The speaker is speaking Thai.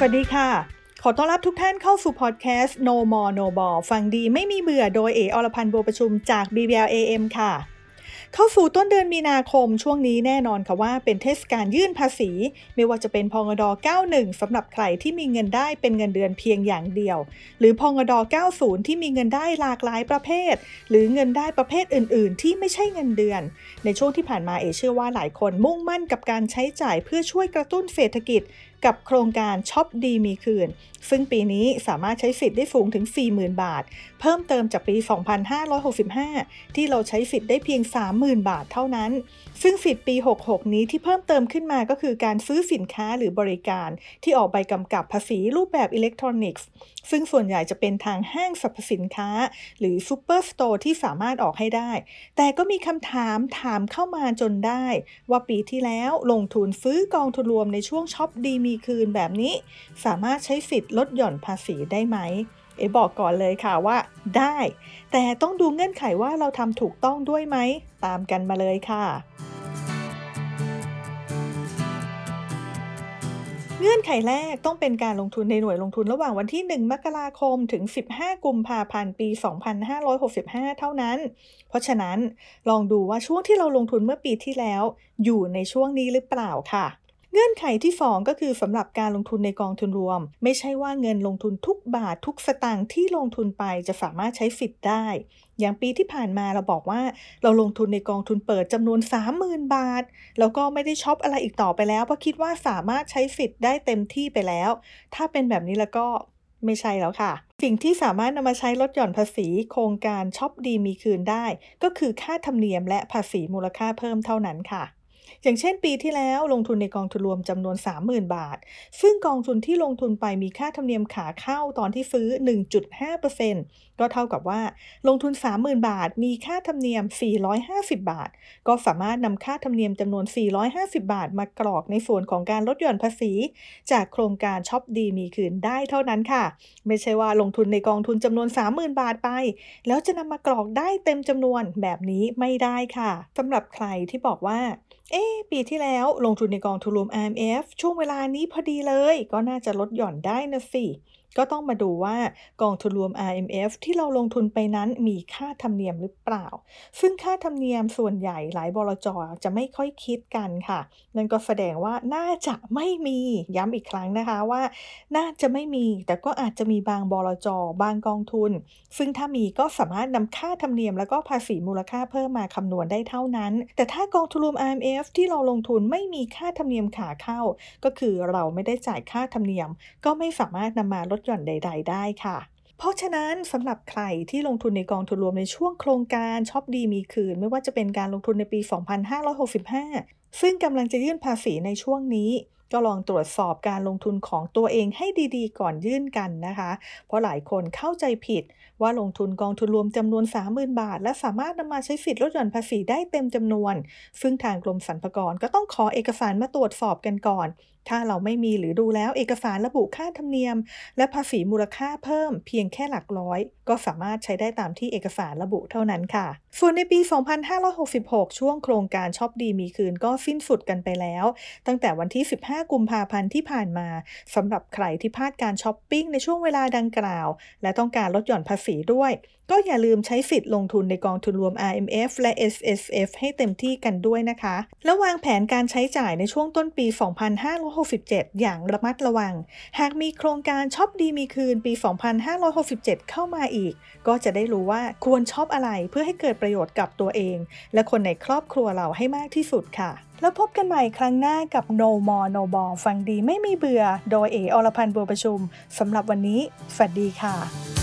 สวัสดีค่ะ ขอต้อนรับทุกท่านเข้าสู่พอดแคสต์ No More No Ball ฟังดีไม่มีเบื่อโดยเออรพันธ์บัวประชุมจาก BBL AM ค่ะ เข้าสู่ต้นเดือนมีนาคมช่วงนี้แน่นอนค่ะว่าเป็นเทศกาลยื่นภาษี ไม่ว่าจะเป็นพงด91สำหรับใครที่มีเงินได้เป็นเงินเดือนเพียงอย่างเดียว หรือพงด90 ที่มีเงินได้หลากหลายประเภท หรือเงินได้ประเภทอื่น ๆ ที่ไม่ใช่เงินเดือน ในช่วงที่ผ่านมาเอเชื่อว่าหลายคนมุ่งมั่นกับการใช้จ่ายเพื่อช่วยกระตุ้นเศรษฐกิจกับโครงการช็อปดีมีคืน ซึ่งปีนี้สามารถใช้สิทธิ์ได้สูงถึง 40,000 บาท เพิ่มเติมจากปี 2565 ที่เราใช้สิทธิ์ได้เพียง 30,000 บาทเท่านั้น ซึ่งสิทธิ์ปี 66 นี้ที่เพิ่มเติมขึ้นมาก็คือการซื้อสินค้าหรือบริการ ที่ออกใบกำกับภาษีรูปแบบอิเล็กทรอนิกส์ ซึ่งส่วนใหญ่จะเป็นทางห้างสรรพสินค้า หรือซูเปอร์สโตร์ที่สามารถออกให้ได้ แต่ก็มีคำถามถามเข้ามาจนได้ ว่าปีที่แล้วลงทุนซื้อกองทุนรวมในช่วงช็อปดีมีคืนแบบนี้ สามารถใช้สิทธิ์ลดหย่อนภาษีได้ไหม เอบอกก่อนเลยค่ะว่าได้ แต่ต้องดูเงื่อนไขว่าเราทำถูกต้องด้วยไหม ตามกันมาเลยค่ะเงื่อนไขแรกต้องเป็นการลงทุนในหน่วยลงทุนระหว่างวันที่ 1 มกราคม ถึง 15 กุมภาพันธ์ ปี 2565 เท่านั้น เพราะฉะนั้นลองดูว่าช่วงที่เราลงทุนเมื่อปีที่แล้ว อยู่ในช่วงนี้หรือเปล่าค่ะ เงื่อนไขที่ 2 ก็คือสำหรับการลงทุนในกองทุนรวม ไม่ใช่ว่าเงินลงทุนทุกบาททุกสตางค์ที่ลงทุนไปจะสามารถใช้สิทธิ์ได้ อย่างปีที่ผ่านมาเราบอกว่า เราลงทุนในกองทุนเปิดจำนวน 30,000 บาท แล้วก็ไม่ได้ช็อปอะไรอีกต่อไปแล้วเพราะคิดว่าสามารถใช้สิทธิ์ได้เต็มที่ไปแล้ว ถ้าเป็นแบบนี้แล้วก็ไม่ใช่แล้วค่ะ สิ่งที่สามารถนำมาใช้ลดหย่อนภาษีโครงการช็อปดีมีคืนได้ ก็คือค่าธรรมเนียมและภาษีมูลค่าเพิ่มเท่านั้นค่ะ อย่างเช่นปีที่แล้วลงทุนในกองทุนรวมจำนวน 30,000 บาท ซึ่งกองทุนที่ลงทุนไปมีค่าธรรมเนียมขาเข้าตอนที่ซื้อ 1.5%ก็เท่ากับว่า ลงทุน 30,000 บาท มีค่าธรรมเนียม 450 บาท ก็สามารถนำค่าธรรมเนียมจำนวน 450 บาท มากรอกในส่วนของการลดหย่อนภาษี จากโครงการช็อปดีมีคืนได้เท่านั้นค่ะ ไม่ใช่ว่าลงทุนในกองทุนจำนวน 30,000 บาทไป แล้วจะนำมากรอกได้เต็มจำนวนแบบนี้ไม่ได้ค่ะสำหรับใครที่บอกว่าเอปีที่แล้วลงทุนในกองทุนรวม IMF ช่วงเวลานี้พอดีเลย ก็น่าจะลดหย่อนได้นะสิก็ต้องมาดูว่ากองทุนรวม IMF ที่เราลงทุนไปนั้นมีค่าธรรมเนียมหรือเปล่า ซึ่งค่าธรรมเนียมส่วนใหญ่หลายบลจจะไม่ค่อยคิดกันค่ะ นั่นก็แสดงว่าน่าจะไม่มีย้ำอีกครั้งนะคะว่า น่าจะไม่มี แต่ก็อาจจะมีบางบลจบางกองทุน ซึ่งถ้ามีก็สามารถนำค่าธรรมเนียมแล้วก็ภาษีมูลค่าเพิ่มมาคำนวณได้เท่านั้น แต่ถ้ากองทุนรวม IMF ที่เราลงทุนไม่มีค่าธรรมเนียมขาเข้า ก็คือเราไม่ได้จ่ายค่าธรรมเนียม ก็ไม่สามารถนำมาลดหย่อนใด ๆ ได้ค่ะ เพราะฉะนั้นสำหรับใครที่ลงทุนในกองทุนรวมในช่วงโครงการช็อปดีมีคืน ไม่ว่าจะเป็นการลงทุนในปี 2565ซึ่งกำลังจะยื่นภาษีในช่วงนี้ ก็ลองตรวจสอบการลงทุนของตัวเองให้ดีๆ ก่อนยื่นกันนะคะ เพราะหลายคนเข้าใจผิดว่าลงทุนกองทุนรวมจำนวน 30,000 บาท และสามารถนำมาใช้สิทธิ์ลดหย่อนภาษีได้เต็มจำนวน ซึ่งทางกรมสรรพากรก็ต้องขอเอกสารมาตรวจสอบกันก่อน ถ้าเราไม่มีหรือดูแล้วเอกสารระบุค่าธรรมเนียม และภาษีมูลค่าเพิ่มเพียงแค่หลักร้อย ก็สามารถใช้ได้ตามที่เอกสารระบุเท่านั้นค่ะ ส่วนในปี 2566 ช่วงโครงการช็อปดีมีคืนก็สิ้นสุดกันไปแล้ว ตั้งแต่วันที่ 15 กุมภาพันธ์ที่ผ่านมาสำหรับใครที่พลาดการช้อปปิ้งในช่วงเวลาดังกล่าว และต้องการลดหย่อนภาษีด้วย ก็อย่าลืมใช้สิทธิ์ลงทุนในกองทุนรวม RMF และ SSF ให้เต็มที่กันด้วยนะคะ แล้ววางแผนการใช้จ่ายในช่วงต้นปี 2567 อย่างระมัดระวัง หากมีโครงการช็อปดีมีคืนปี 2567 เข้ามาอีก ก็จะได้รู้ว่าควรช็อปอะไรเพื่อให้เกิดประโยชน์กับตัวเอง และคนในครอบครัวเราให้มากที่สุดค่ะ แล้วพบกันใหม่ครั้งหน้ากับ No More No Ball ฟังดีไม่มีเบื่อ โดยเออรพันธ์บัวประชุมสำหรับวันนี้สวัสดีค่ะ